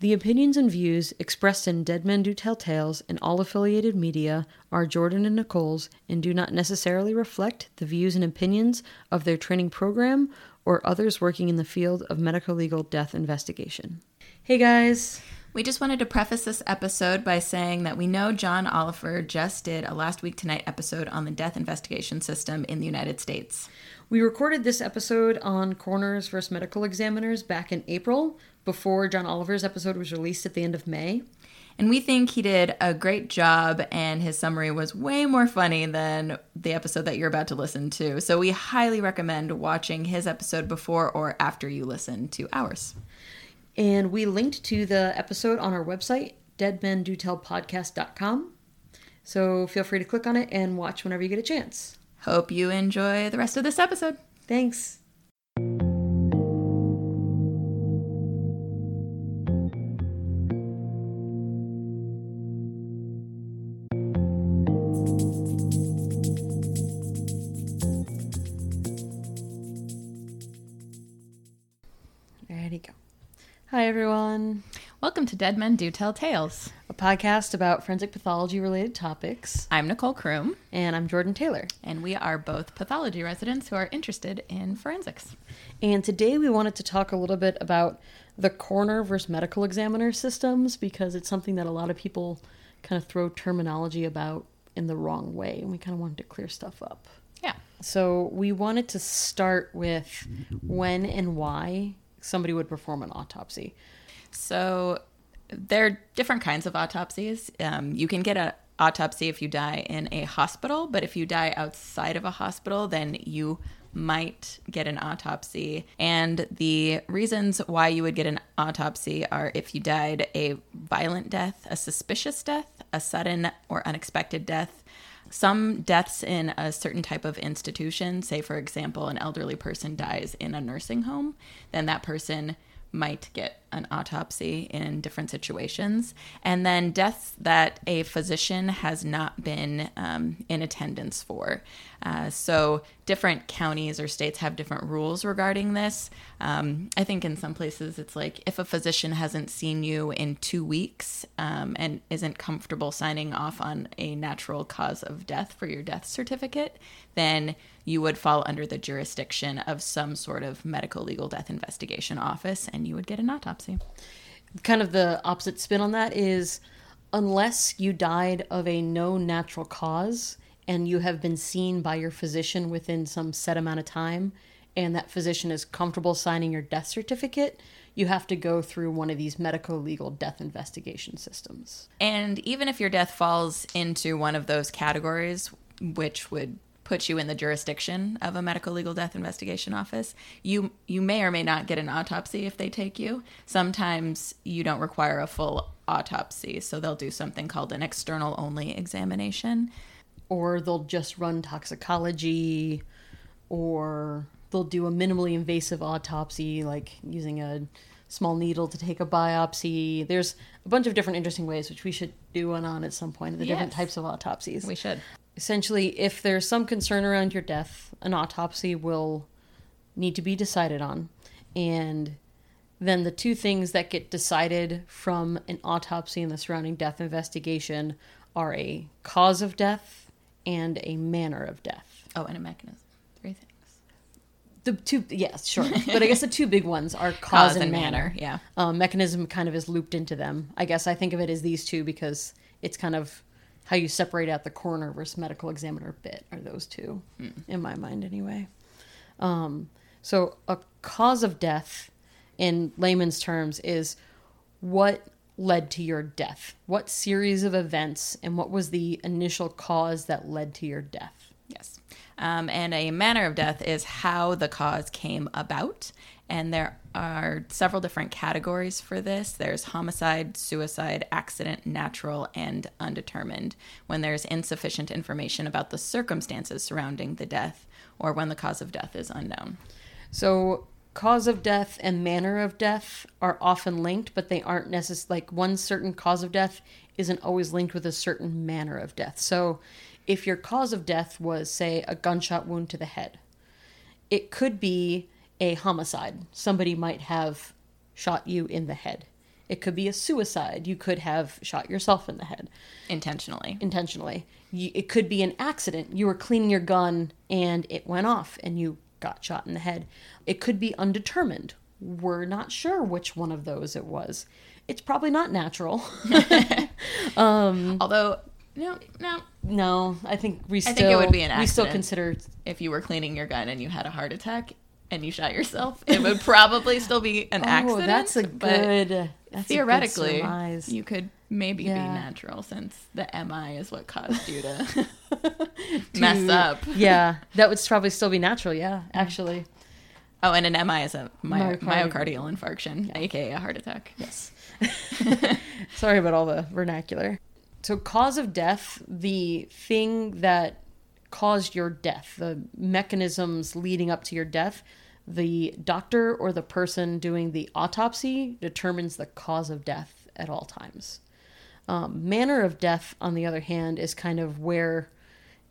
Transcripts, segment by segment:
The opinions and views expressed in Dead Men Do Tell Tales and all affiliated media are Jordan and Nicole's and do not necessarily reflect the views and opinions of their training program or others working in the field of medical legal death investigation. Hey guys! We just wanted to preface this episode by saying that we know John Oliver just did a Last Week Tonight episode on the death investigation system in the United States. We recorded this episode on coroners versus medical examiners back in April, before John Oliver's episode was released at the end of May. And we think he did a great job, and his summary was way more funny than the episode that you're about to listen to. So we highly recommend watching his episode before or after you listen to ours. And we linked to the episode on our website, deadmendotellpodcast.com. So feel free to click on it and watch whenever you get a chance. Hope you enjoy the rest of this episode. Thanks. Everyone. Welcome to Dead Men Do Tell Tales. A podcast about forensic pathology related topics. I'm Nicole Kroom, And I'm Jordan Taylor. and we are both pathology residents who are interested in forensics. And today we wanted to talk a little bit about the coroner versus medical examiner systems because it's something that a lot of people kind of throw terminology about in the wrong way. And we kind of wanted to clear stuff up. Yeah. So we wanted to start with when and why somebody would perform an autopsy. So there are different kinds of autopsies. Um, you can get an autopsy if you die in a hospital, but if you die outside of a hospital, then you might get an autopsy. And the reasons why you would get an autopsy are if you died a violent death, a suspicious death, a sudden or unexpected death. Some deaths in a certain type of institution, say for example, an elderly person dies in a nursing home, then that person might get an autopsy in different situations. And then deaths that a physician has not been um, in attendance for. Uh, so different counties or states have different rules regarding this. Um, I think in some places it's like if a physician hasn't seen you in two weeks um, and isn't comfortable signing off on a natural cause of death for your death certificate, then you would fall under the jurisdiction of some sort of medical legal death investigation office and you would get an autopsy. Kind of the opposite spin on that is unless you died of a known natural cause and you have been seen by your physician within some set amount of time and that physician is comfortable signing your death certificate, you have to go through one of these medical legal death investigation systems. And even if your death falls into one of those categories, which would put you in the jurisdiction of a medical legal death investigation office, you you may or may not get an autopsy if they take you. Sometimes you don't require a full autopsy, so they'll do something called an external only examination. Or they'll just run toxicology, or they'll do a minimally invasive autopsy, like using a small needle to take a biopsy. There's a bunch of different interesting ways, which we should do one on at some point of the different types of autopsies. We should. Essentially, if there's some concern around your death, an autopsy will need to be decided on. And then the two things that get decided from an autopsy and the surrounding death investigation are a cause of death and a manner of death. Oh, and a mechanism. Three things. The two, yes, sure. but I guess the two big ones are cause, and, manner. Yeah. Um, mechanism kind of is looped into them. I guess I think of it as these two because it's kind of how you separate out the coroner versus medical examiner bit are those two, in my mind anyway. Um, so a cause of death, in layman's terms, is what led to your death. What series of events and what was the initial cause that led to your death? Yes. Um, and a manner of death is how the cause came about. And there are several different categories for this there's homicide, suicide, accident, natural, and undetermined. When there's insufficient information about the circumstances surrounding the death or when the cause of death is unknown. So, cause of death and manner of death are often linked, but they aren't necessarily like one certain cause of death isn't always linked with a certain manner of death. So, if your cause of death was, say, a gunshot wound to the head, it could be a homicide. Somebody might have shot you in the head. It could be a suicide. You could have shot yourself in the head Intentionally. intentionally. You, it could be an accident. You were cleaning your gun and it went off and you got shot in the head. It could be undetermined. We're not sure which one of those it was. It's probably not natural. um, Although, no, no. no, I think we still I think it would be an accident we still consider If you were cleaning your gun and you had a heart attack and you shot yourself, it would probably still be an Oh, accident. that's a good that's a good theoretically, you could maybe be natural since the MI is what caused you to mess up. yeah, that would probably still be natural. Yeah, actually. Oh, and an MI is a my- Myocardial. myocardial infarction, aka a heart attack. Yes. Sorry about all the vernacular. So, cause of death, the thing that caused your death, the mechanisms leading up to your death, the doctor or the person doing the autopsy determines the cause of death at all times. Um, manner of death, on the other hand, is kind of where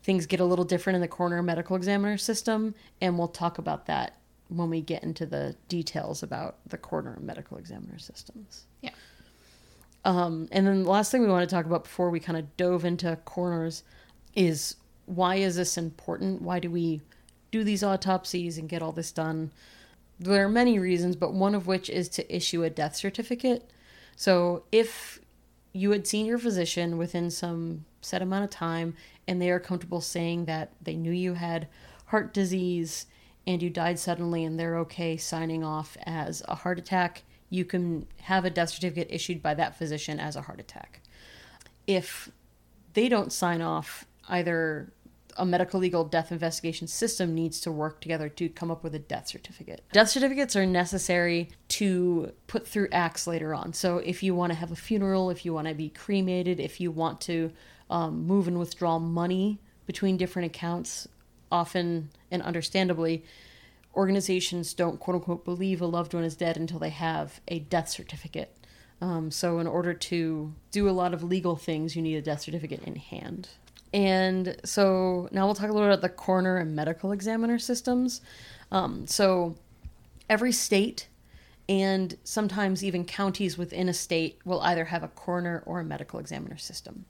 things get a little different in the coroner medical examiner system, and we'll talk about that when we get into the details about the coroner medical examiner systems. Yeah. Um, and then the last thing we want to talk about before we kind of dove into coroners is why is this important? Why do we do these autopsies and get all this done? There are many reasons, but one of which is to issue a death certificate. So if you had seen your physician within some set amount of time and they are comfortable saying that they knew you had heart disease and you died suddenly and they're okay signing off as a heart attack, you can have a death certificate issued by that physician as a heart attack. If they don't sign off, either a medical legal death investigation system needs to work together to come up with a death certificate. Death certificates are necessary to put through acts later on. So if you want to have a funeral, if you want to be cremated, if you want to um, move and withdraw money between different accounts, often and understandably, organizations don't quote unquote believe a loved one is dead until they have a death certificate. Um, so, in order to do a lot of legal things, you need a death certificate in hand. And so, now we'll talk a little about the coroner and medical examiner systems. Um, so, every state and sometimes even counties within a state will either have a coroner or a medical examiner system.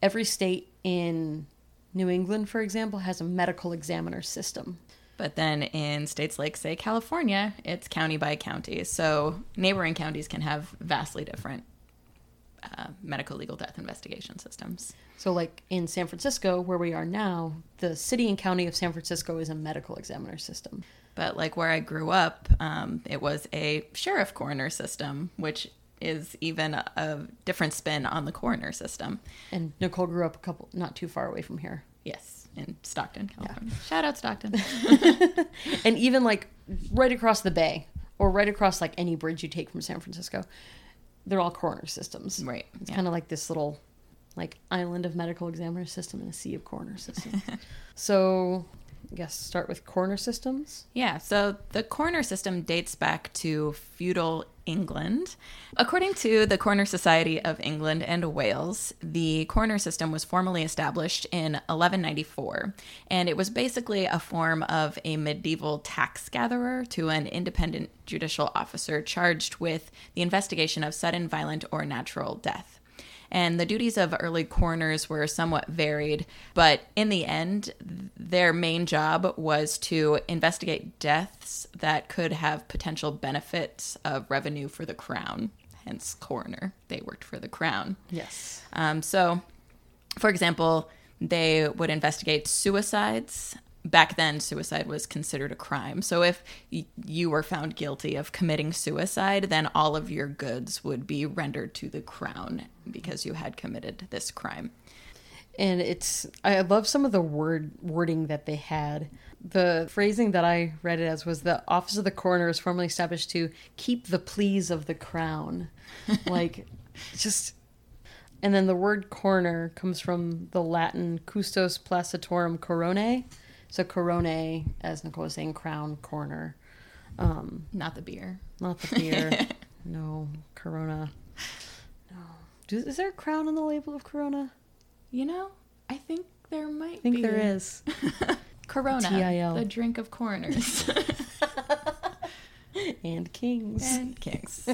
Every state in New England, for example, has a medical examiner system. But then in states like, say, California, it's county by county. So neighboring counties can have vastly different uh, medical legal death investigation systems. So, like in San Francisco, where we are now, the city and county of San Francisco is a medical examiner system. But like where I grew up, um, it was a sheriff coroner system, which is even a, a different spin on the coroner system. And Nicole grew up a couple, not too far away from here. Yes, in Stockton, California. Shout out Stockton. And even like right across the bay, or right across like any bridge you take from San Francisco, they're all coroner systems. right. It's yeah. kind of like this little like island of medical examiner system and a sea of coroner systems. so, I guess start with coroner systems. Yeah, so the coroner system dates back to feudal England. According to the Coroner Society of England and Wales, the coroner system was formally established in 1194, and it was basically a form of a medieval tax gatherer to an independent judicial officer charged with the investigation of sudden, violent, or natural death and the duties of early coroners were somewhat varied, but in the end, their main job was to investigate deaths that could have potential benefits of revenue for the crown. Hence, coroner. They worked for the crown. Yes. Um, so, for example, they would investigate suicides. Back then, suicide was considered a crime. So, if y- you were found guilty of committing suicide, then all of your goods would be rendered to the crown because you had committed this crime. and it's I love some of the word wording that they had. The phrasing that I read it as was the office of the coroner is formally established to keep the pleas of the crown. like just and then the word coroner comes from the Latin custos placitorum coronae. So Corona, as Nicole was saying, crown, Corner. Um, Not the beer. not the beer. no, Corona. No. Do, is there a crown on the label of Corona? You know, I think there might I think be. there is. Corona, TIL. the drink of coroners and kings. and kings.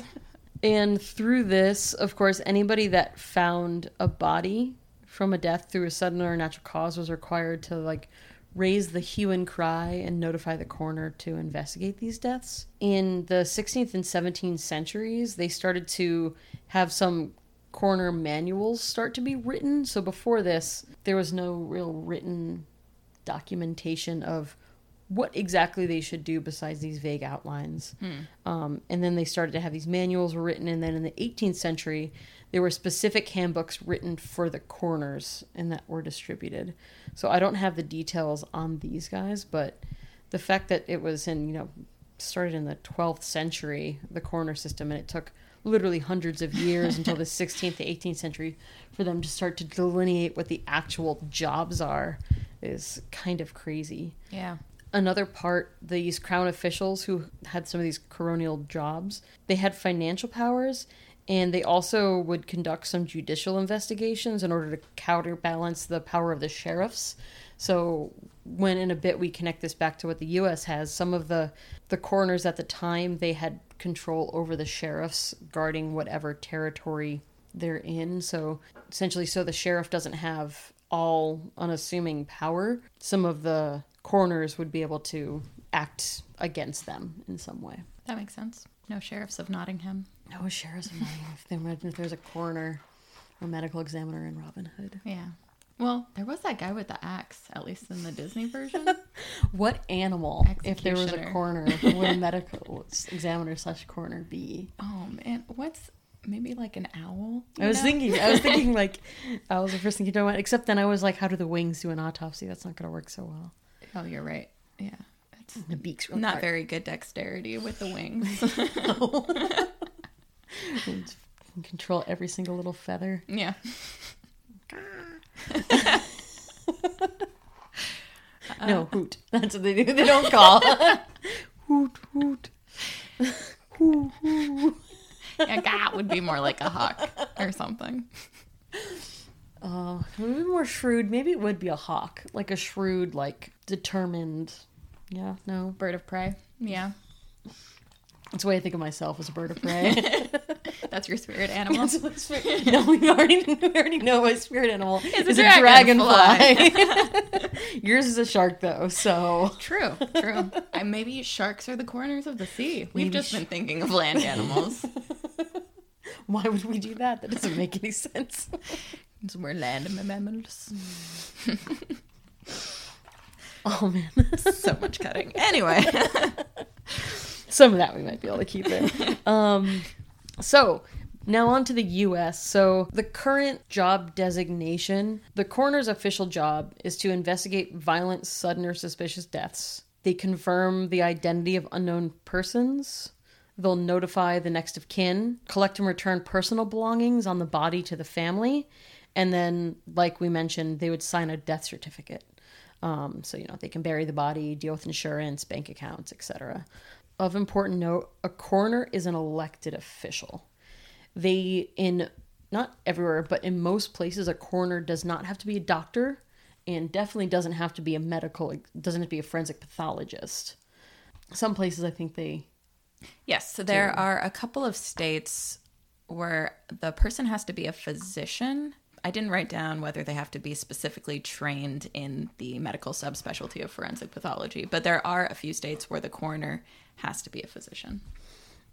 And through this, of course, anybody that found a body from a death through a sudden or natural cause was required to like raise the hue and cry and notify the coroner to investigate these deaths. In the 16th and 17th centuries, they started to have some coroner manuals start to be written. So before this, there was no real written documentation of what exactly they should do besides these vague outlines. Um, and then they started to have these manuals written. And then in the 18th century, there were specific handbooks written for the coroners and that were distributed. So I don't have the details on these guys, but the fact that it was in, you know, started in the 12th century, the coroner system, and it took literally hundreds of years until the 16th to 18th century for them to start to delineate what the actual jobs are is kind of crazy Yeah. another part these crown officials who had some of these coronial jobs they had financial powers and they also would conduct some judicial investigations in order to counterbalance the power of the sheriffs so when in a bit we connect this back to what the US has some of the the coroners at the time they had control over the sheriffs guarding whatever territory they're in so essentially so the sheriff doesn't have all unassuming power some of the coroners would be able to act against them in some way. That makes sense. No sheriffs of Nottingham. No sheriff's of Nottingham. If imagine if there's a coroner or medical examiner in Robin Hood. Yeah. Well, there was that guy with the axe, at least in the Disney version. What animal, if there was a coroner, would a medical examiner slash coroner be? oh man, what's maybe like an owl? I was know? thinking, I was thinking like, I was the first thing you know. Except then I was like, how do the wings do an autopsy? That's not going to work so well. Oh, you're right. Yeah. The beak's real not hard. very good dexterity with the wings. And Control every single little feather. yeah. No, hoot. That's what they do. They don't call. hoot, hoot. Hoo, hoo. A gat would be more like a hawk or something. Uh, maybe more shrewd. Maybe it would be a hawk. Like a shrewd, like determined. Yeah, no. Bird of prey. Yeah. That's the way I think of myself as a bird of prey. That's your spirit animal. Spirit- no, we already, we already know my spirit animal It's a is a dragonfly. Yours is a shark, though, so. True, true. And maybe sharks are the corners of the sea. We've Maybe just sh- been thinking of land animals. Why would we do that? That doesn't make any sense. We're land mammals. Oh, man. So much cutting. Anyway. Some of that we might be able to keep in. Um, so now on to the U.S. So the current job designation, the coroner's official job is to investigate violent, sudden, or suspicious deaths. They confirm the identity of unknown persons. They'll notify the next of kin, collect and return personal belongings on the body to the family, and then, like we mentioned, they would sign a death certificate. Um, so you know they can bury the body, deal with insurance, bank accounts, etc. Of important note, a coroner is an elected official. They in not everywhere, but in most places, a coroner does not have to be a doctor, and definitely doesn't have to be a medical, doesn't have to be a forensic pathologist. Some places, I think they Yes, so there are a couple of states where the person has to be a physician. I didn't write down whether they have to be specifically trained in the medical subspecialty of forensic pathology, but there are a few states where the coroner has to be a physician.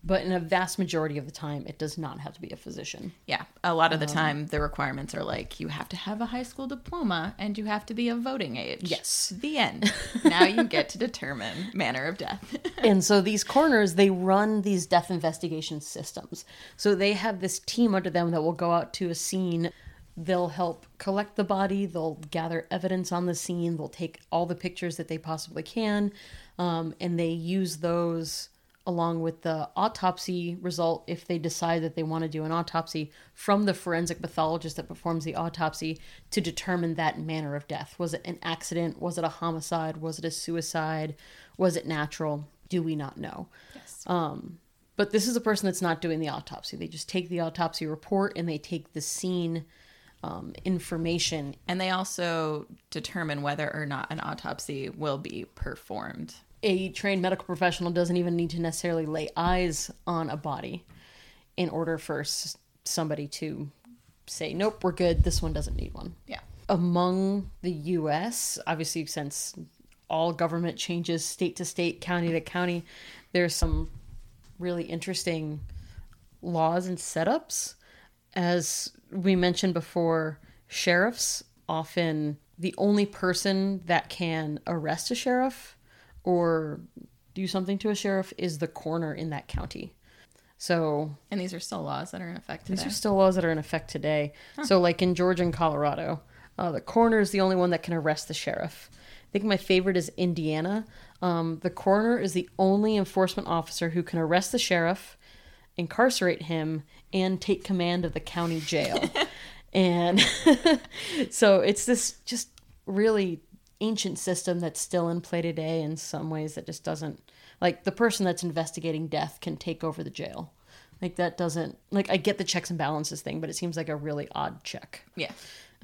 but in a vast majority of the time, it does not have to be a physician. Yeah, a lot of the um, time the requirements are like you have to have a high school diploma and you have to be of voting age. Yes. The end. now you get to determine manner of death. and so these coroners they run these death investigation systems so they have this team under them that will go out to a scene they'll help collect the body they'll gather evidence on the scene they'll take all the pictures that they possibly can um, and they use those along with the autopsy result if they decide that they want to do an autopsy from the forensic pathologist that performs the autopsy to determine that manner of death. Was it an accident? Was it a homicide? Was it a suicide? Was it natural? Do we not know? Yes. but this is a person that's not doing the autopsy. They just take the autopsy report and they take the scene um, information And they also determine whether or not an autopsy will be performed. a trained medical professional doesn't even need to necessarily lay eyes on a body. in order for s- somebody to say, nope, we're good. This one doesn't need one. Yeah. Among the US, obviously, since all government changes state to state, county to county, there's some really interesting laws and setups. As we mentioned before, sheriffs often the only person that can arrest a sheriff or do something to a sheriff is the coroner in that county. So And these are still laws that are in effect these are still laws that are in effect today. So, like in Georgia and Colorado, uh, the coroner is the only one that can arrest the sheriff. I think my favorite is Indiana. Um, the coroner is the only enforcement officer who can arrest the sheriff, incarcerate him, and take command of the county jail. and so it's this just really ancient system that's still in play today in some ways that just doesn't like the person that's investigating death can take over the jail like that doesn't like i get the checks and balances thing but it seems like a really odd check yeah.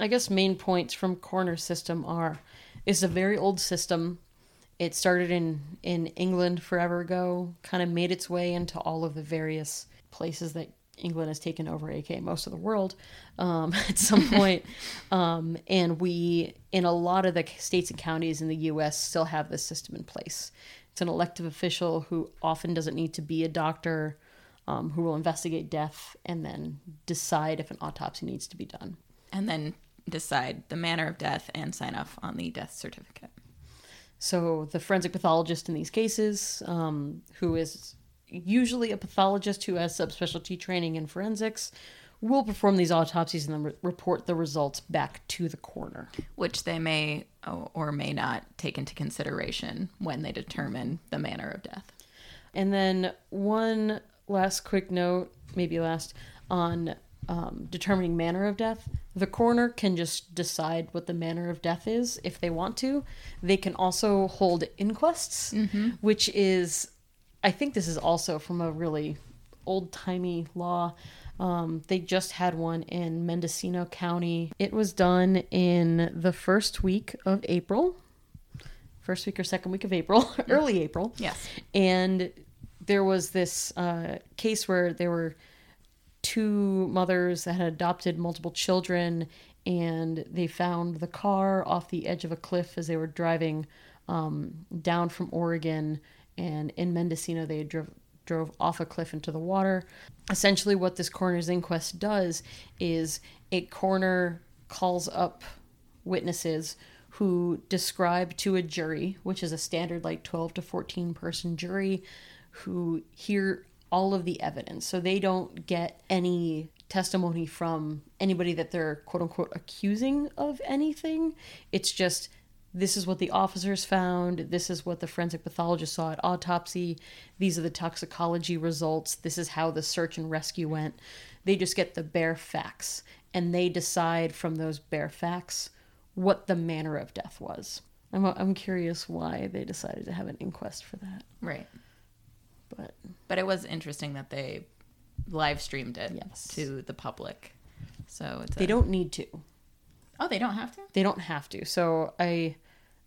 i guess main points from coroner system are it's a very old system it started in in england forever ago kind of made its way into all of the various places that england has taken over aka most of the world um, at some point. Um, and we in a lot of the states and counties in the us still have this system in place. It's an elective official who often doesn't need to be a doctor um, who will investigate death and then decide if an autopsy needs to be done. And then decide the manner of death and sign off on the death certificate. So the forensic pathologist in these cases, um, who is usually a pathologist who has subspecialty training in forensics, will perform these autopsies and then re- report the results back to the coroner. which they may or may not take into consideration when they determine the manner of death. And then one last quick note, maybe last, on um, determining manner of death. The coroner can just decide what the manner of death is if they want to. They can also hold inquests, which is, I think this is also from a really old timey law. Um, they just had one in Mendocino County. It was done in the first week of April, first week or second week of April, early April Yes. and there was this uh, case where there were two mothers that had adopted multiple children and they found the car off the edge of a cliff as they were driving um, down from oregon and in mendocino they drove drove off a cliff into the water. Essentially what this coroner's inquest does is a coroner calls up witnesses who describe to a jury, which is a standard like 12 to 14 person jury, who hear all of the evidence. So they don't get any testimony from anybody that they're quote unquote accusing of anything. It's just this is what the officers found, this is what the forensic pathologist saw at autopsy, these are the toxicology results, this is how the search and rescue went. They just get the bare facts and they decide from those bare facts what the manner of death was. I'm, I'm curious why they decided to have an inquest for that. Right. But But it was interesting that they live streamed it Yes. to the public. So it's they a- don't need to. Oh, they don't have to? They don't have to. So I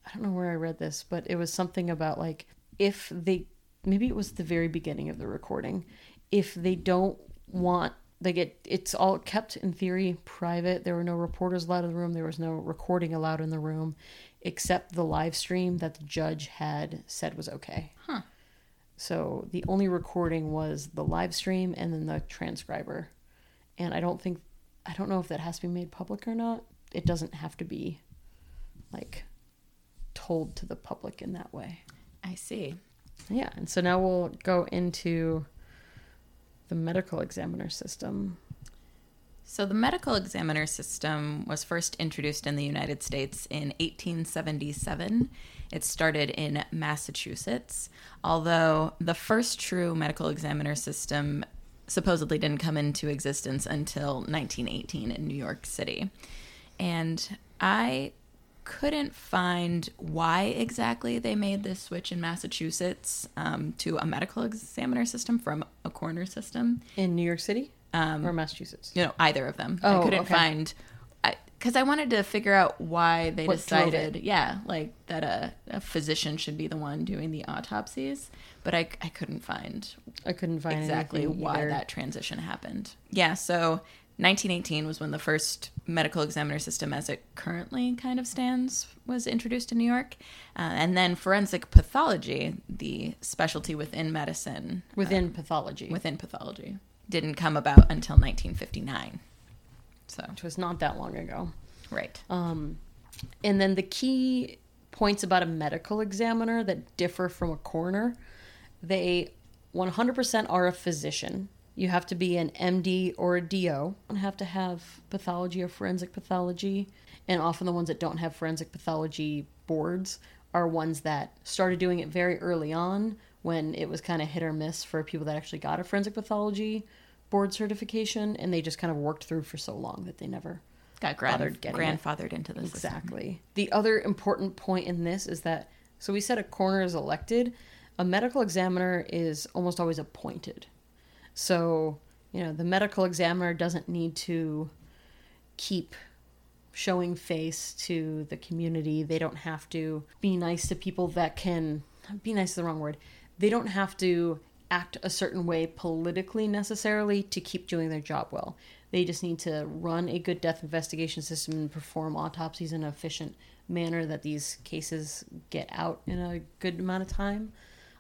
I don't know where I read this, but it was something about like if they maybe it was the very beginning of the recording. If they don't want they get it's all kept in theory private. There were no reporters allowed in the room. There was no recording allowed in the room except the live stream that the judge had said was okay. Huh. So the only recording was the live stream and then the transcriber. And I don't think I don't know if that has to be made public or not. It doesn't have to be like told to the public in that way. I see. Yeah, and so now we'll go into the medical examiner system. So, the medical examiner system was first introduced in the United States in 1877. It started in Massachusetts, although the first true medical examiner system supposedly didn't come into existence until 1918 in New York City. And I couldn't find why exactly they made this switch in Massachusetts um, to a medical examiner system from a coroner system In New York City Um, or Massachusetts? you know either of them Oh, i couldn't okay. find because I wanted to figure out why they What decided, yeah, like that a, a physician should be the one doing the autopsies, but I, I couldn't find I couldn't find exactly why either. that transition happened. Yeah, so 1918 was when the first medical examiner system, as it currently kind of stands, was introduced in New York, uh, and then forensic pathology, the specialty within medicine, within pathology, within pathology, didn't come about until 1959. So which was not that long ago. right. Um, and then the key points about a medical examiner that differ from a coroner, they 100% are a physician. You have to be an MD or a DO. You have to have pathology or forensic pathology. And often the ones that don't have forensic pathology boards are ones that started doing it very early on when it was kind of hit or miss for people that actually got a forensic pathology board certification and they just kind of worked through for so long that they never got grand- bothered getting it. grandfathered into the system. Exactly. The other important point in this is that so we said a coroner is elected, a medical examiner is almost always appointed. So, you know, the medical examiner doesn't need to keep showing face to the community. They don't have to be nice to people that can be nice is the wrong word. They don't have to act a certain way politically necessarily to keep doing their job well. They just need to run a good death investigation system and perform autopsies in an efficient manner that these cases get out in a good amount of time.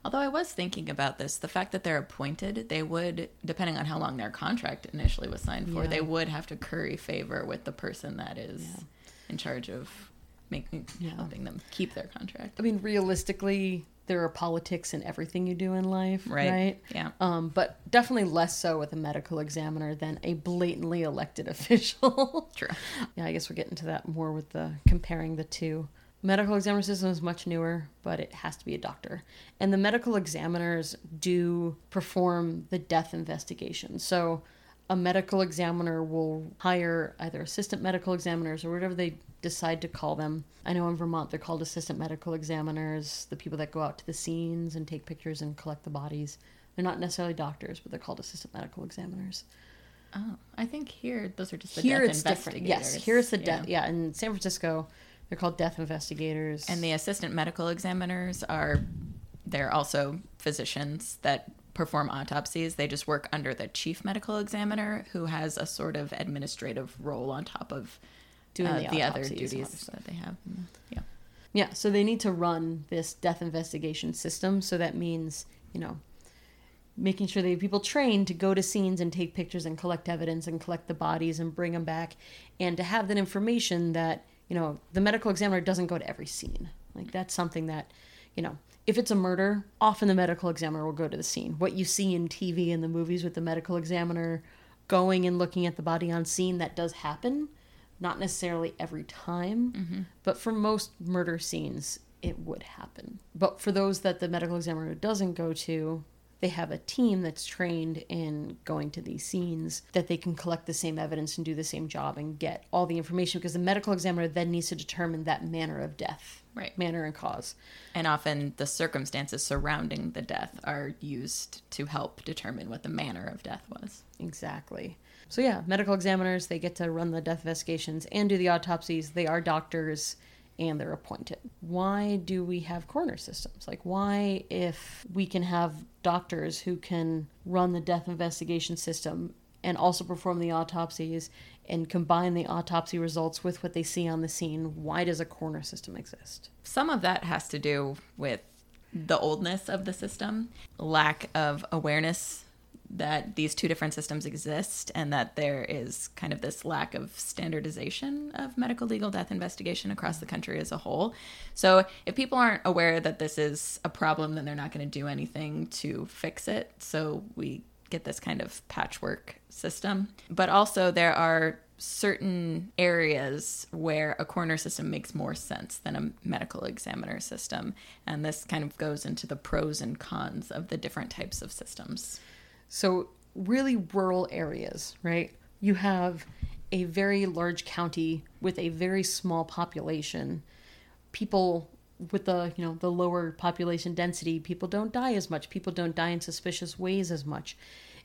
Although I was thinking about this, the fact that they're appointed, they would, depending on how long their contract initially was signed for, Yeah. they would have to curry favor with the person that is Yeah. in charge of making Yeah. helping them keep their contract. I mean, realistically, there are politics in everything you do in life, Right. right? Yeah. Um, but definitely less so with a medical examiner than a blatantly elected official. True. yeah, I guess we're getting to that more with the comparing the two. Medical examiner system is much newer, but it has to be a doctor. And the medical examiners do perform the death investigation. So a medical examiner will hire either assistant medical examiners or whatever they decide to call them. I know in Vermont they're called assistant medical examiners, the people that go out to the scenes and take pictures and collect the bodies. They're not necessarily doctors, but they're called assistant medical examiners. Oh, I think here those are just the here death it's different. Yes, investigators. here's the Yeah. death. Yeah, in San Francisco, they're called death investigators. And the assistant medical examiners are they're also physicians that perform autopsies. They just work under the chief medical examiner who has a sort of administrative role on top of Doing uh, the the, other duties that they have. Yeah. Yeah, so they need to run this death investigation system. So that means, you know, making sure they have people trained to go to scenes and take pictures and collect evidence and collect the bodies and bring them back and to have that information that, you know, the medical examiner doesn't go to every scene. Like that's something that, you know, if it's a murder, often the medical examiner will go to the scene. What you see in TV and the movies with the medical examiner going and looking at the body on scene, that does happen. Not necessarily every time, mm-hmm. but for most murder scenes, it would happen. But for those that the medical examiner doesn't go to, they have a team that's trained in going to these scenes that they can collect the same evidence and do the same job and get all the information because the medical examiner then needs to determine that manner of death, Right. manner and cause. And often the circumstances surrounding the death are used to help determine what the manner of death was. Exactly. So yeah, medical examiners they get to run the death investigations and do the autopsies. They are doctors and they're appointed. Why do we have coroner systems? Like why if we can have doctors who can run the death investigation system and also perform the autopsies and combine the autopsy results with what they see on the scene, why does a coroner system exist? Some of that has to do with the oldness of the system, lack of awareness that these two different systems exist, and that there is kind of this lack of standardization of medical legal death investigation across the country as a whole. So, if people aren't aware that this is a problem, then they're not going to do anything to fix it. So, we get this kind of patchwork system. But also, there are certain areas where a coroner system makes more sense than a medical examiner system. And this kind of goes into the pros and cons of the different types of systems. So, really rural areas, right? You have a very large county with a very small population. People with the, you know, the lower population density, people don't die as much. People don't die in suspicious ways as much.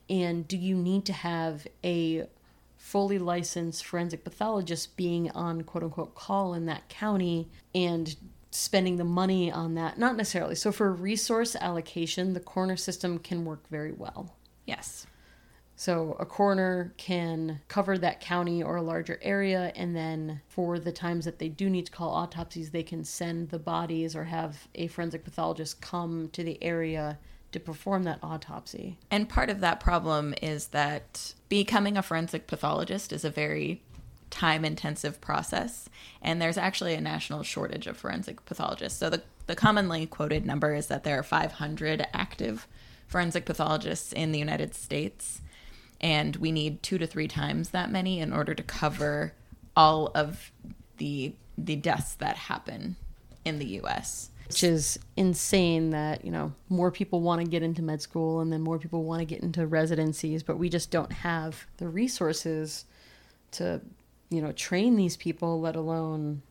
And do you need to have a fully licensed forensic pathologist being on quote unquote call in that county and spending the money on that. Not necessarily. So for resource allocation, the coroner system can work very well. Yes. So a coroner can cover that county or a larger area, and then for the times that they do need to call autopsies, they can send the bodies or have a forensic pathologist come to the area to perform that autopsy. And part of that problem is that becoming a forensic pathologist is a very time intensive process. And there's actually a national shortage of forensic pathologists. So the, the commonly quoted number is that there are 500 active forensic pathologists in the United States. And we need two to three times that many in order to cover all of the the deaths that happen in the US which is insane that you know more people want to get into med school and then more people want to get into residencies but we just don't have the resources to you know train these people let alone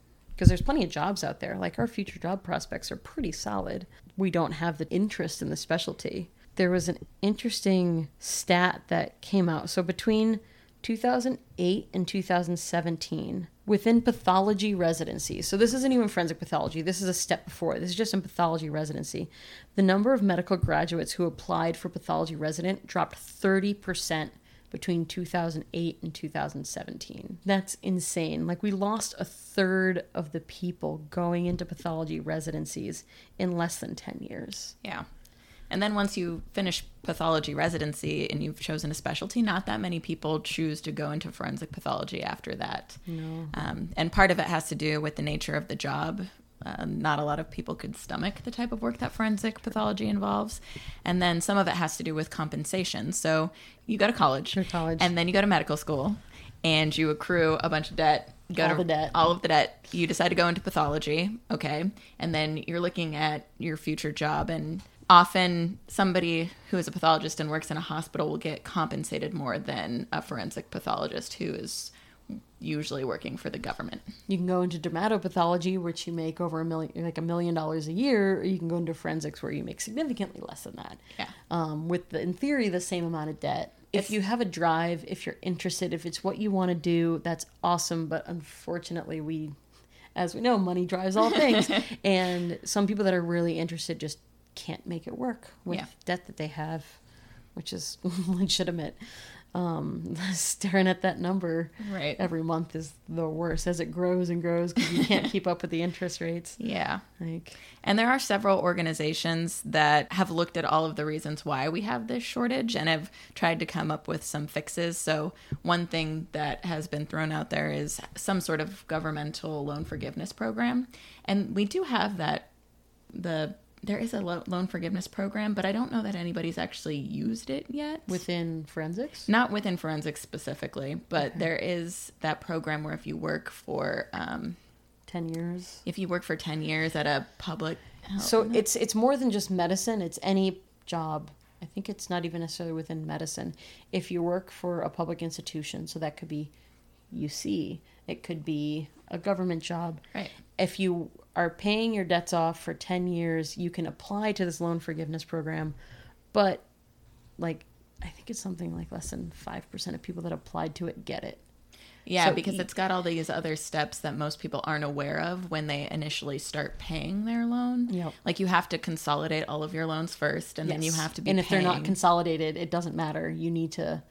because there's plenty of jobs out there. Like our future job prospects are pretty solid. We don't have the interest in the specialty there was an interesting stat that came out so between 2008 and 2017 within pathology residency. So this isn't even forensic pathology. This is a step before. This is just in pathology residency. The number of medical graduates who applied for pathology resident dropped 30% between 2008 and 2017. That's insane. Like we lost a third of the people going into pathology residencies in less than 10 years. Yeah. And then once you finish pathology residency and you've chosen a specialty, not that many people choose to go into forensic pathology after that. No. Um, and part of it has to do with the nature of the job. Uh, not a lot of people could stomach the type of work that forensic pathology involves. And then some of it has to do with compensation. So you go to college, Go to college. and then you go to medical school, and you accrue a bunch of debt. Go All to the debt. all of the debt. You decide to go into pathology, okay, and then you're looking at your future job. And often, somebody who is a pathologist and works in a hospital will get compensated more than a forensic pathologist who is usually working for the government. You can go into dermatopathology, which you make over a million, like a million dollars a year, or you can go into forensics, where you make significantly less than that. Yeah. Um, with the, in theory, the same amount of debt. If you have a drive, if you're interested, if it's what you want to do, that's awesome. But unfortunately, we, as we know, money drives all things, and some people that are really interested just can't make it work with Yeah. debt that they have, which is legitimate. Um, staring at that number Right. every month is the worst as it grows and grows because you can't keep up with the interest rates. Yeah. Like, And there are several organizations that have looked at all of the reasons why we have this shortage and have tried to come up with some fixes. So, one thing that has been thrown out there is some sort of governmental loan forgiveness program. And we do have that the there is a lo- loan forgiveness program, but I don't know that anybody's actually used it yet. within forensics, not within forensics specifically, but there is that program where if you work for um, 10 years. if you work for 10 years at a public So it's it's more than just medicine, it's any job. I think it's not even necessarily within medicine. If you work for a public institution, so that could be UC, it could be a government job. Right. If you are paying your debts off for 10 years, you can apply to this loan forgiveness program. But like I think it's something like less than 5% of people that applied to it get it. Yeah, So because it's got all these other steps that most people aren't aware of when they initially start paying their loan. Yep. Like you have to consolidate all of your loans first, and then you have to be. And if they're not consolidated, it doesn't matter. You need to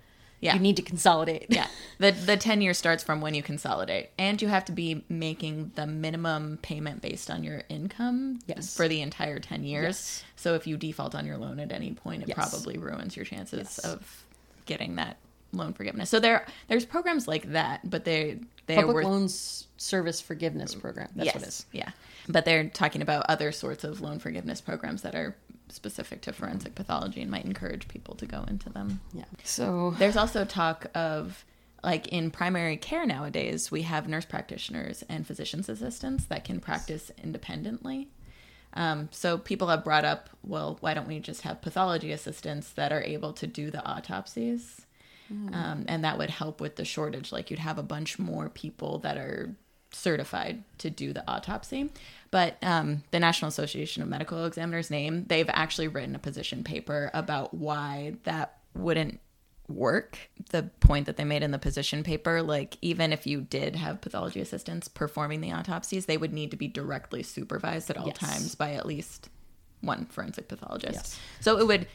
Yeah. you need to consolidate. yeah, the the ten year starts from when you consolidate, and you have to be making the minimum payment based on your income. Yes. For the entire ten years. Yes. So if you default on your loan at any point, it Yes. probably ruins your chances of getting that loan forgiveness. So there there's programs like that, but they they Public were Loans Service Forgiveness Program. That's yes, what it is. Yeah. But they're talking about other sorts of loan forgiveness programs that are specific to forensic pathology and might encourage people to go into them. Yeah. So There's also talk of like in primary care nowadays, we have nurse practitioners and physician's assistants that can practice independently. Um, so people have brought up, well, why don't we just have pathology assistants that are able to do the autopsies? Um, and that would help with the shortage. Like you'd have a bunch more people that are certified to do the autopsy. But um, the National Association of Medical Examiners name, they've actually written a position paper about why that wouldn't work. The point that they made in the position paper, like even if you did have pathology assistants performing the autopsies, they would need to be directly supervised at all Yes. times by at least one forensic pathologist. Yes. So it would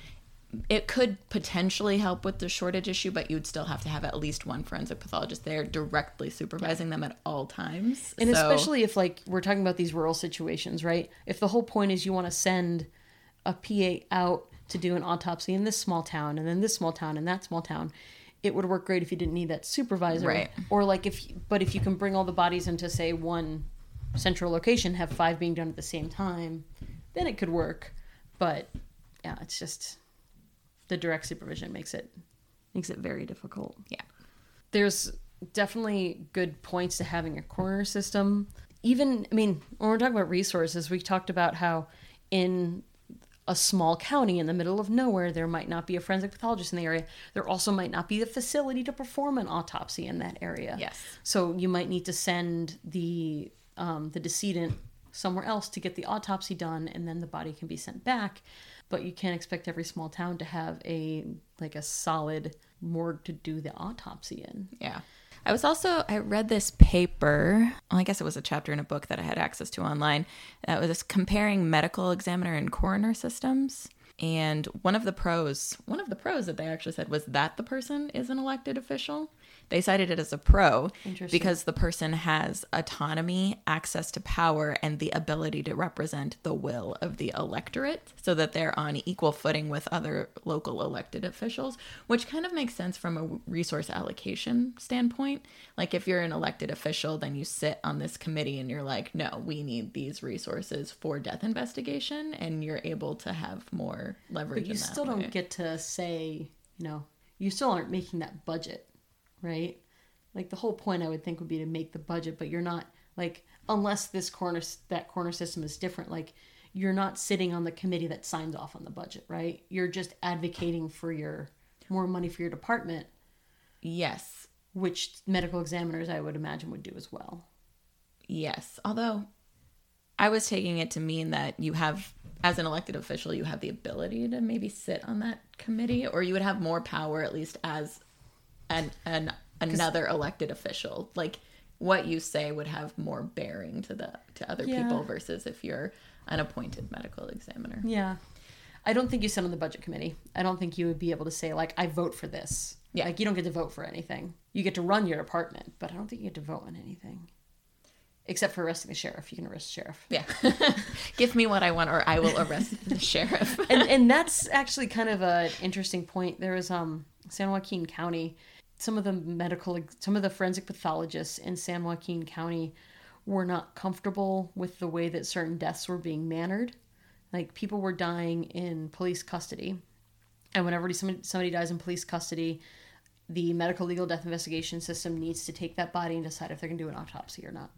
it could potentially help with the shortage issue, but you'd still have to have at least one forensic pathologist there directly supervising them at all times. And So- especially if like we're talking about these rural situations, right? If the whole point is you want to send a PA out to do an autopsy in this small town and then this small town and that small town, it would work great if you didn't need that supervisor. Right. Or like if but if you can bring all the bodies into say one central location, have five being done at the same time, then it could work. But yeah, it's just the direct supervision makes it makes it very difficult yeah. there's definitely good points to having a coroner system. Even, I mean, when we're talking about resources, we talked about how in a small county in the middle of nowhere, there might not be a forensic pathologist in the area. There also might not be the facility to perform an autopsy in that area. Yes. So you might need to send the um, the decedent somewhere else to get the autopsy done, and then the body can be sent back. But you can't expect every small town to have a like a solid morgue to do the autopsy in. Yeah. I was also I read this paper. Well, I guess it was a chapter in a book that I had access to online. That was comparing medical examiner and coroner systems. And one of the pros, one of the pros that they actually said was that the person is an elected official. They cited it as a pro because the person has autonomy, access to power, and the ability to represent the will of the electorate so that they're on equal footing with other local elected officials, which kind of makes sense from a resource allocation standpoint. Like if you're an elected official, then you sit on this committee and you're like, no, we need these resources for death investigation, and you're able to have more leverage. But you still way. don't get to say, you know, you still aren't making that budget, right? Like the whole point I would think would be to make the budget, but you're not like unless this corner that coroner system is different, like you're not sitting on the committee that signs off on the budget, right? You're just advocating for your more money for your department, Yes, which medical examiners I would imagine would do as well. Yes. Although I was taking it to mean that you have, as an elected official, you have the ability to maybe sit on that committee, or you would have more power, at least as an, an another elected official. Like what you say would have more bearing to the to other Yeah. people versus if you're an appointed medical examiner. Yeah. I don't think you sit on the budget committee. I don't think you would be able to say like I vote for this. Yeah. Like you don't get to vote for anything. You get to run your department, but I don't think you get to vote on anything. Except for arresting the sheriff. You can arrest the sheriff. Yeah. Give me what I want, or I will arrest the sheriff. and and that's actually kind of an interesting point. There was um San Joaquin County, some of the medical some of the forensic pathologists in San Joaquin County were not comfortable with the way that certain deaths were being mannered. Like people were dying in police custody. And whenever somebody, somebody dies in police custody, the medical legal death investigation system needs to take that body and decide if they're going to do an autopsy or not.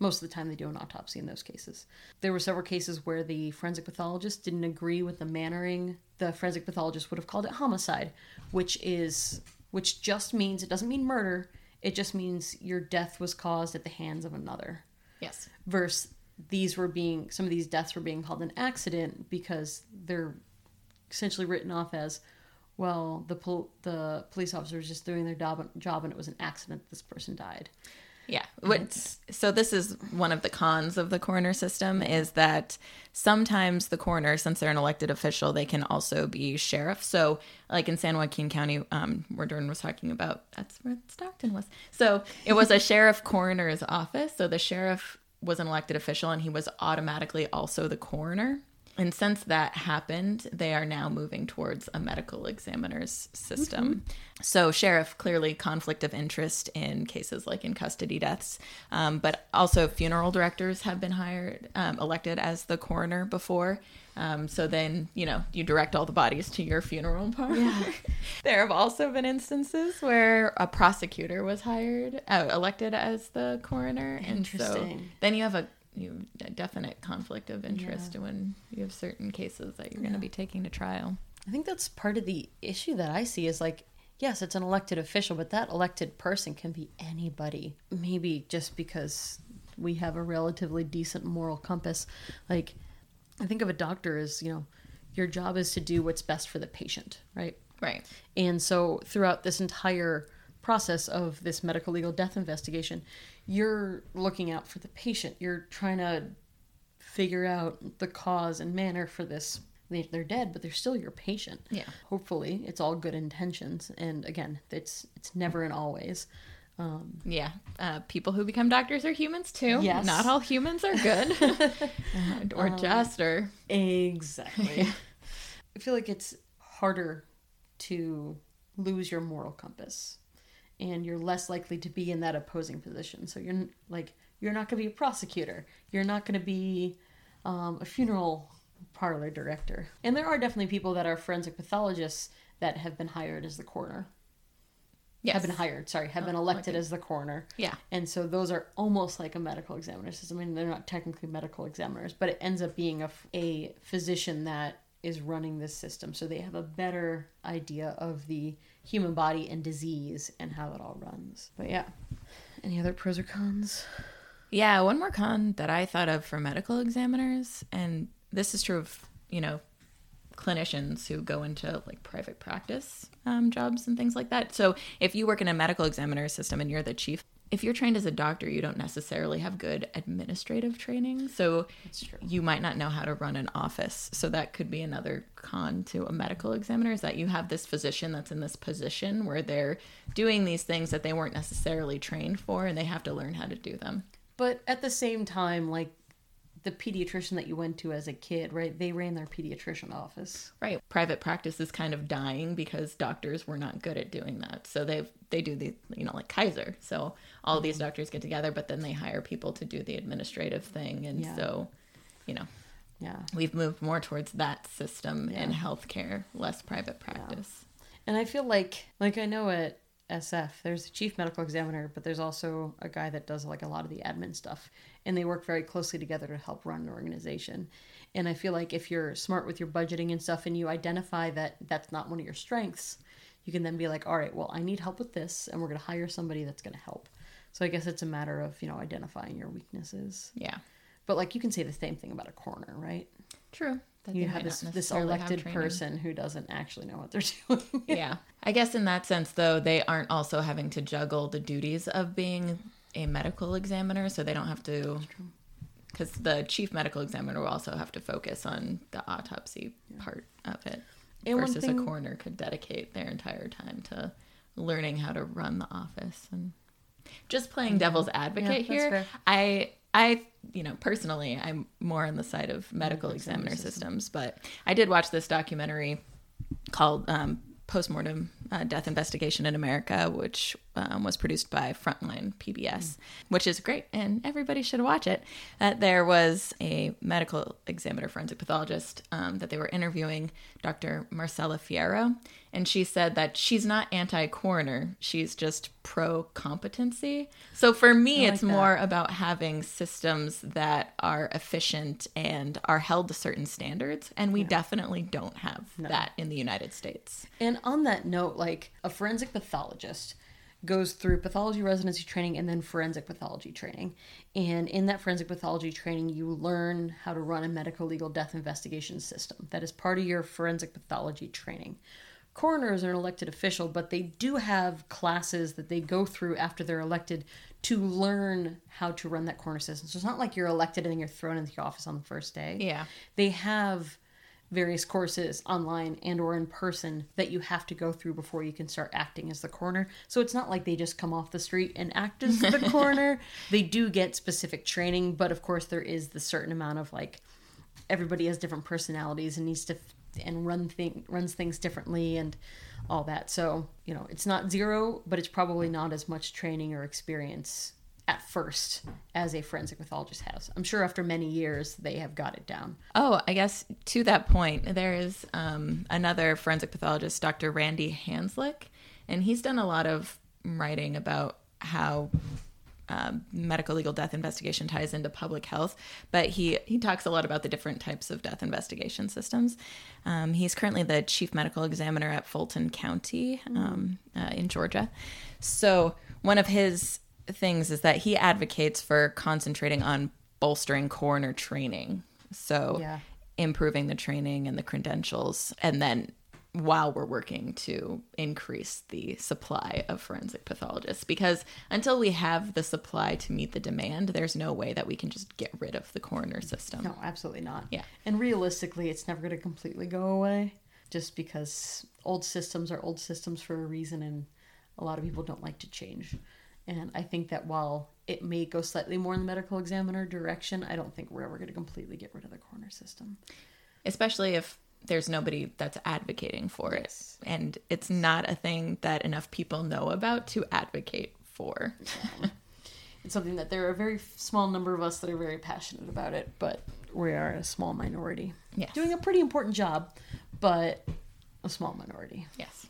Most of the time, they do an autopsy in those cases. There were several cases where the forensic pathologist didn't agree with the mannering. The forensic pathologist would have called it homicide, which is which just means it doesn't mean murder. It just means your death was caused at the hands of another. yes. Versus these were being some of these deaths were being called an accident because they're essentially written off as well the pol- the police officer was just doing their job job and it was an accident this person died. Yeah. What, so this is one of the cons of the coroner system is that sometimes the coroner, since they're an elected official, they can also be sheriff. So like in San Joaquin County, um, where Jordan was talking about, that's where Stockton was. So it was a sheriff coroner's office. So the sheriff was an elected official and he was automatically also the coroner. And since that happened, they are now moving towards a medical examiner's system. So, sheriff clearly conflict of interest in cases like in custody deaths, um, but also funeral directors have been hired, um, elected as the coroner before. Um, so then, you know, you direct all the bodies to your funeral parlor. there have also been instances where a prosecutor was hired, uh, elected as the coroner, and so then you have a you have a definite conflict of interest when you have certain cases that you're going to be taking to trial. I think that's part of the issue that I see is like, yes, it's an elected official, but that elected person can be anybody. Maybe just because we have a relatively decent moral compass. Like, I think of a doctor as, you know, your job is to do what's best for the patient, right? Right. And so throughout this entire process of this medical legal death investigation, you're looking out for the patient. You're trying to figure out the cause and manner for this. They- They're dead, but they're still your patient. Yeah. Hopefully, it's all good intentions. And again, it's it's never and always. Yeah. Uh, people who become doctors are humans too. Yes. Not all humans are good or just or Exactly. I feel like it's harder to lose your moral compass and you're less likely to be in that opposing position. So you're like you're not going to be a prosecutor. You're not going to be um, a funeral parlor director. And there are definitely people that are forensic pathologists that have been hired as the coroner. yes. Have been hired, sorry, have been Oh, elected okay. as the coroner. Yeah. And so those are almost like a medical examiner system. I mean, they're not technically medical examiners, but it ends up being a, a physician that is running this system. So they have a better idea of the human body and disease and how it all runs. But yeah. Any other pros or cons? Yeah, one more con that I thought of for medical examiners, and this is true of, you know, clinicians who go into like private practice um, jobs and things like that. So if you work in a medical examiner system and you're the chief, if you're trained as a doctor, you don't necessarily have good administrative training. So you might not know how to run an office. So that could be another con to a medical examiner is that you have this physician that's in this position where they're doing these things that they weren't necessarily trained for and they have to learn how to do them. But at the same time, like the pediatrician that you went to as a kid, right? They ran their pediatrician office. Right. Private practice is kind of dying because doctors were not good at doing that. So they they do the you know like Kaiser. So all mm-hmm. these doctors get together, but then they hire people to do the administrative thing, and Yeah. so you know Yeah. we've moved more towards that system in Yeah. healthcare, less private practice. And I feel like, like I know at SF, there's the chief medical examiner, but there's also a guy that does like a lot of the admin stuff, and they work very closely together to help run an organization. And I feel like if you're smart with your budgeting and stuff, and you identify that that's not one of your strengths, you can then be like, all right, well, I need help with this, and we're going to hire somebody that's going to help. So I guess it's a matter of you know identifying your weaknesses. Yeah. But like you can say the same thing about a coroner, right? True. You have this this elected person who doesn't actually know what they're doing. yeah. I guess in that sense, though, they aren't also having to juggle the duties of being a medical examiner, so they don't have to. Because the chief medical examiner will also have to focus on the autopsy part of it, And versus thing- a coroner could dedicate their entire time to learning how to run the office and just playing devil's advocate Mm-hmm. here. fair. I I you know personally I'm more on the side of medical examiner examiner system. systems, but I did watch this documentary called um, Postmortem uh, Death Investigation in America, which um, was produced by Frontline PBS, which is great, and everybody should watch it. Uh, there was a medical examiner, forensic pathologist, um, that they were interviewing, Dr. Marcella Fierro, and she said that she's not anti coroner, she's just pro competency. So for me, like it's that. more about having systems that are efficient and are held to certain standards, and we definitely don't have that in the United States. And on that note, like a forensic pathologist goes through pathology residency training and then forensic pathology training. And in that forensic pathology training, you learn how to run a medical legal death investigation system. That is part of your forensic pathology training. Coroners are an elected official, but they do have classes that they go through after they're elected to learn how to run that coroner system. So it's not like you're elected and then you're thrown into the office on the first day Yeah. they have various courses online and or in person that you have to go through before you can start acting as the coroner so it's not like they just come off the street and act as the coroner they do get specific training but of course there is the certain amount of like everybody has different personalities and needs to and run thing runs things differently and all that so you know it's not zero but it's probably not as much training or experience at first as a forensic pathologist has i'm sure after many years they have got it down Oh, I guess to that point, there is um, another forensic pathologist, Dr. Randy Hanzlick, and he's done a lot of writing about how um, medical legal death investigation ties into public health. But he he talks a lot about the different types of death investigation systems. Um, he's currently the chief medical examiner at Fulton County um, uh, in Georgia. So one of his things is that he advocates for concentrating on bolstering coroner training. So Yeah. improving the training and the credentials and then while we're working to increase the supply of forensic pathologists because until we have the supply to meet the demand there's no way that we can just get rid of the coroner system No, absolutely not. Yeah. And realistically, it's never going to completely go away just because old systems are old systems for a reason and a lot of people don't like to change. And I think that while it may go slightly more in the medical examiner direction, I don't think we're ever going to completely get rid of the coroner system. especially if there's nobody that's advocating for Yes. it and it's not a thing that enough people know about to advocate for It's something that there are a very small number of us that are very passionate about it, but we are a small minority. Yes. Doing a pretty important job, but a small minority. yes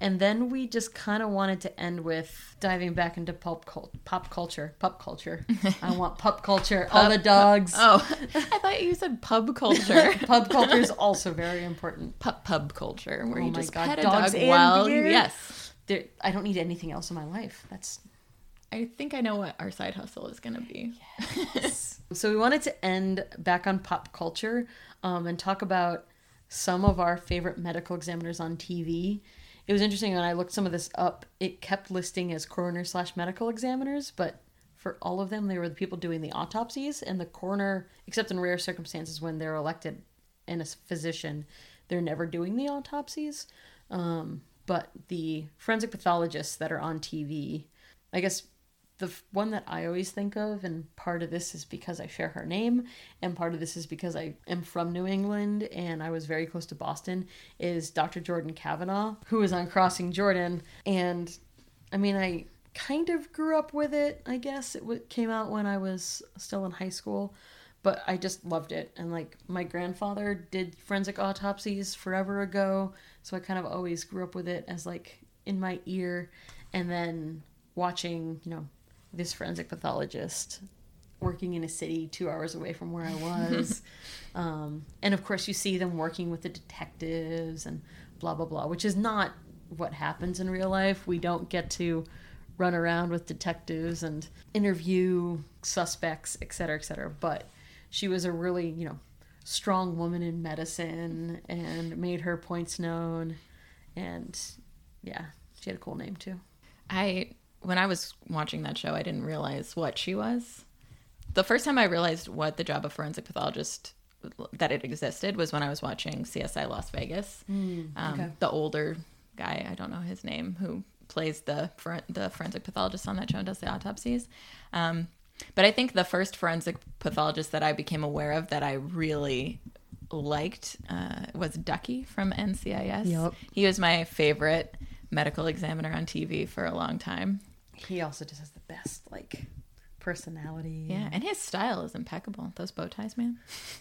And then we just kind of wanted to end with diving back into pop cult, pop culture, pop culture. I want pop culture. All the dogs. oh i thought you said pub culture pub culture is also very important. pub, pub culture where Oh you just God, pet a dogs dog while yes There, I don't need anything else in my life. That's i think i know what our side hustle is going to be Yes. so. We wanted to end back on pop culture um, and talk about some of our favorite medical examiners on TV. It was interesting when I looked some of this up. It kept listing as coroner slash medical examiners, but for all of them, they were the people doing the autopsies, and the coroner, except in rare circumstances when they're elected and a physician, they're never doing the autopsies. Um, but the forensic pathologists that are on TV, I guess the one that I always think of, and part of this is because I share her name, and part of this is because I am from New England and I was very close to Boston, is Dr. Jordan Kavanaugh, who was on Crossing Jordan. And I mean, I kind of grew up with it, I guess. It came out when I was still in high school, but I just loved it. And like, my grandfather did forensic autopsies forever ago, so I kind of always grew up with it as like in my ear. And then watching, you know, this forensic pathologist working in a city two hours away from where I was. um, and of course, you see them working with the detectives and blah, blah, blah, which is not what happens in real life. We don't get to run around with detectives and interview suspects, et cetera, et cetera. But she was a really, you know, strong woman in medicine and made her points known. And yeah, she had a cool name too. I when I was watching that show, I didn't realize what she was. The first time I realized what the job of forensic pathologist that it existed was when I was watching CSI Las Vegas. um, okay. The older guy, I don't know his name, who plays the for- the forensic pathologist on that show and does the autopsies. Um, but I think the first forensic pathologist that I became aware of that I really liked uh, was Ducky from NCIS. Yup. He was my favorite medical examiner on TV for a long time. He also just has the best like personality. Yeah, and his style is impeccable. Those bow ties, man.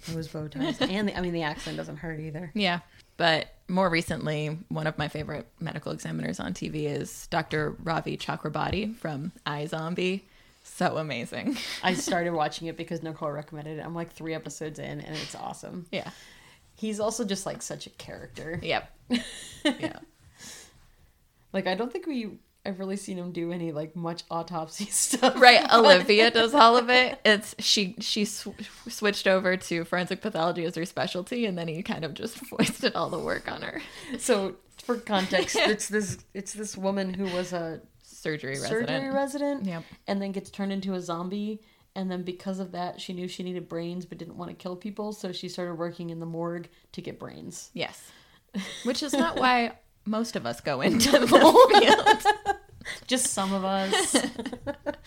those bow ties, and the, I mean the accent doesn't hurt either. Yeah. But more recently, one of my favorite medical examiners on TV is Dr. Ravi Chakrabarti from iZombie. So amazing. I started watching it because Nicole recommended it. I'm like three episodes in, and it's awesome. Yeah. He's also just like such a character. Yep. yeah. Like I don't think we I've really seen him do any like much autopsy stuff. Right, Olivia does all of it. It's she she sw- switched over to forensic pathology as her specialty, and then he kind of just wasted all the work on her So for context, it's this it's this woman who was a surgery surgery resident. resident, Yep. and then gets turned into a zombie. And then because of that, she knew she needed brains but didn't want to kill people, so she started working in the morgue to get brains. Yes, which is not why most of us go into the field. Just some of us.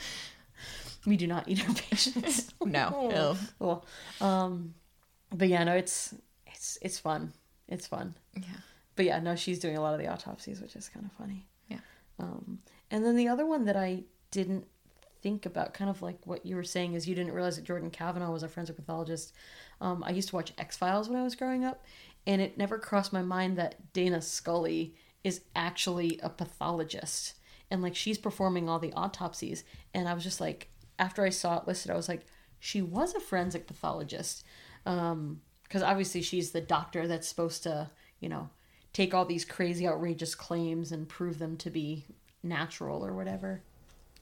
we do not eat our patients. No, Well, um, but yeah, no, it's it's it's fun. It's fun. Yeah. But yeah, no, she's doing a lot of the autopsies, which is kind of funny. Yeah. Um, and then the other one that I didn't think about, kind of like what you were saying, is you didn't realize that Jordan Kavanaugh was a forensic pathologist. Um, I used to watch X Files when I was growing up, and it never crossed my mind that Dana Scully is actually a pathologist, and like she's performing all the autopsies. And I was just like, after I saw it listed, I was like, she was a forensic pathologist, um, because obviously she's the doctor that's supposed to, you know, take all these crazy, outrageous claims and prove them to be natural or whatever.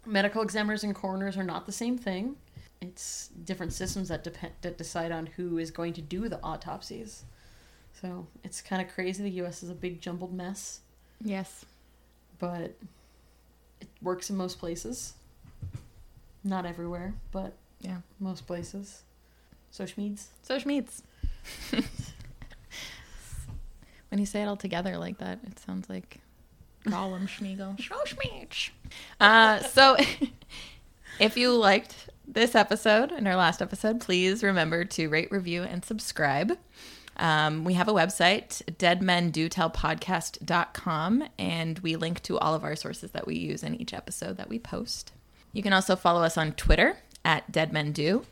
Medical examiners and coroners are not the same thing. It's different systems that depend that decide on who is going to do the autopsies. So it's kind of crazy. The U.S. is a big jumbled mess, Yes. but works in most places. Not everywhere, but Yeah. most places. So Schmeeds. So Schmeeds. when you say it all together like that, it sounds like Gollum Schmeagol. Schmo Schmeech. Uh, so if you liked this episode and our last episode, please remember to rate, review, and subscribe. Um, we have a website, deadmendotellpodcast.com, and we link to all of our sources that we use in each episode that we post. You can also follow us on Twitter at Dead Men Do,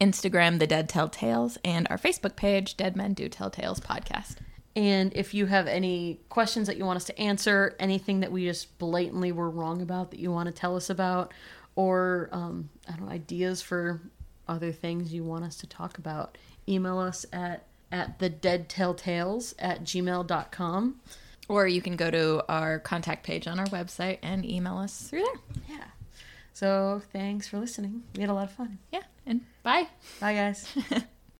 Instagram, The Dead Tell Tales, and our Facebook page, Dead Men Do Tell Tales Podcast. And if you have any questions that you want us to answer, anything that we just blatantly were wrong about that you want to tell us about, or um, I don't know, ideas for other things you want us to talk about, email us at at the dead telltales at gmail.com. Or you can go to our contact page on our website and email us through there. Yeah. So thanks for listening. We had a lot of fun. Yeah, and bye. Bye, guys.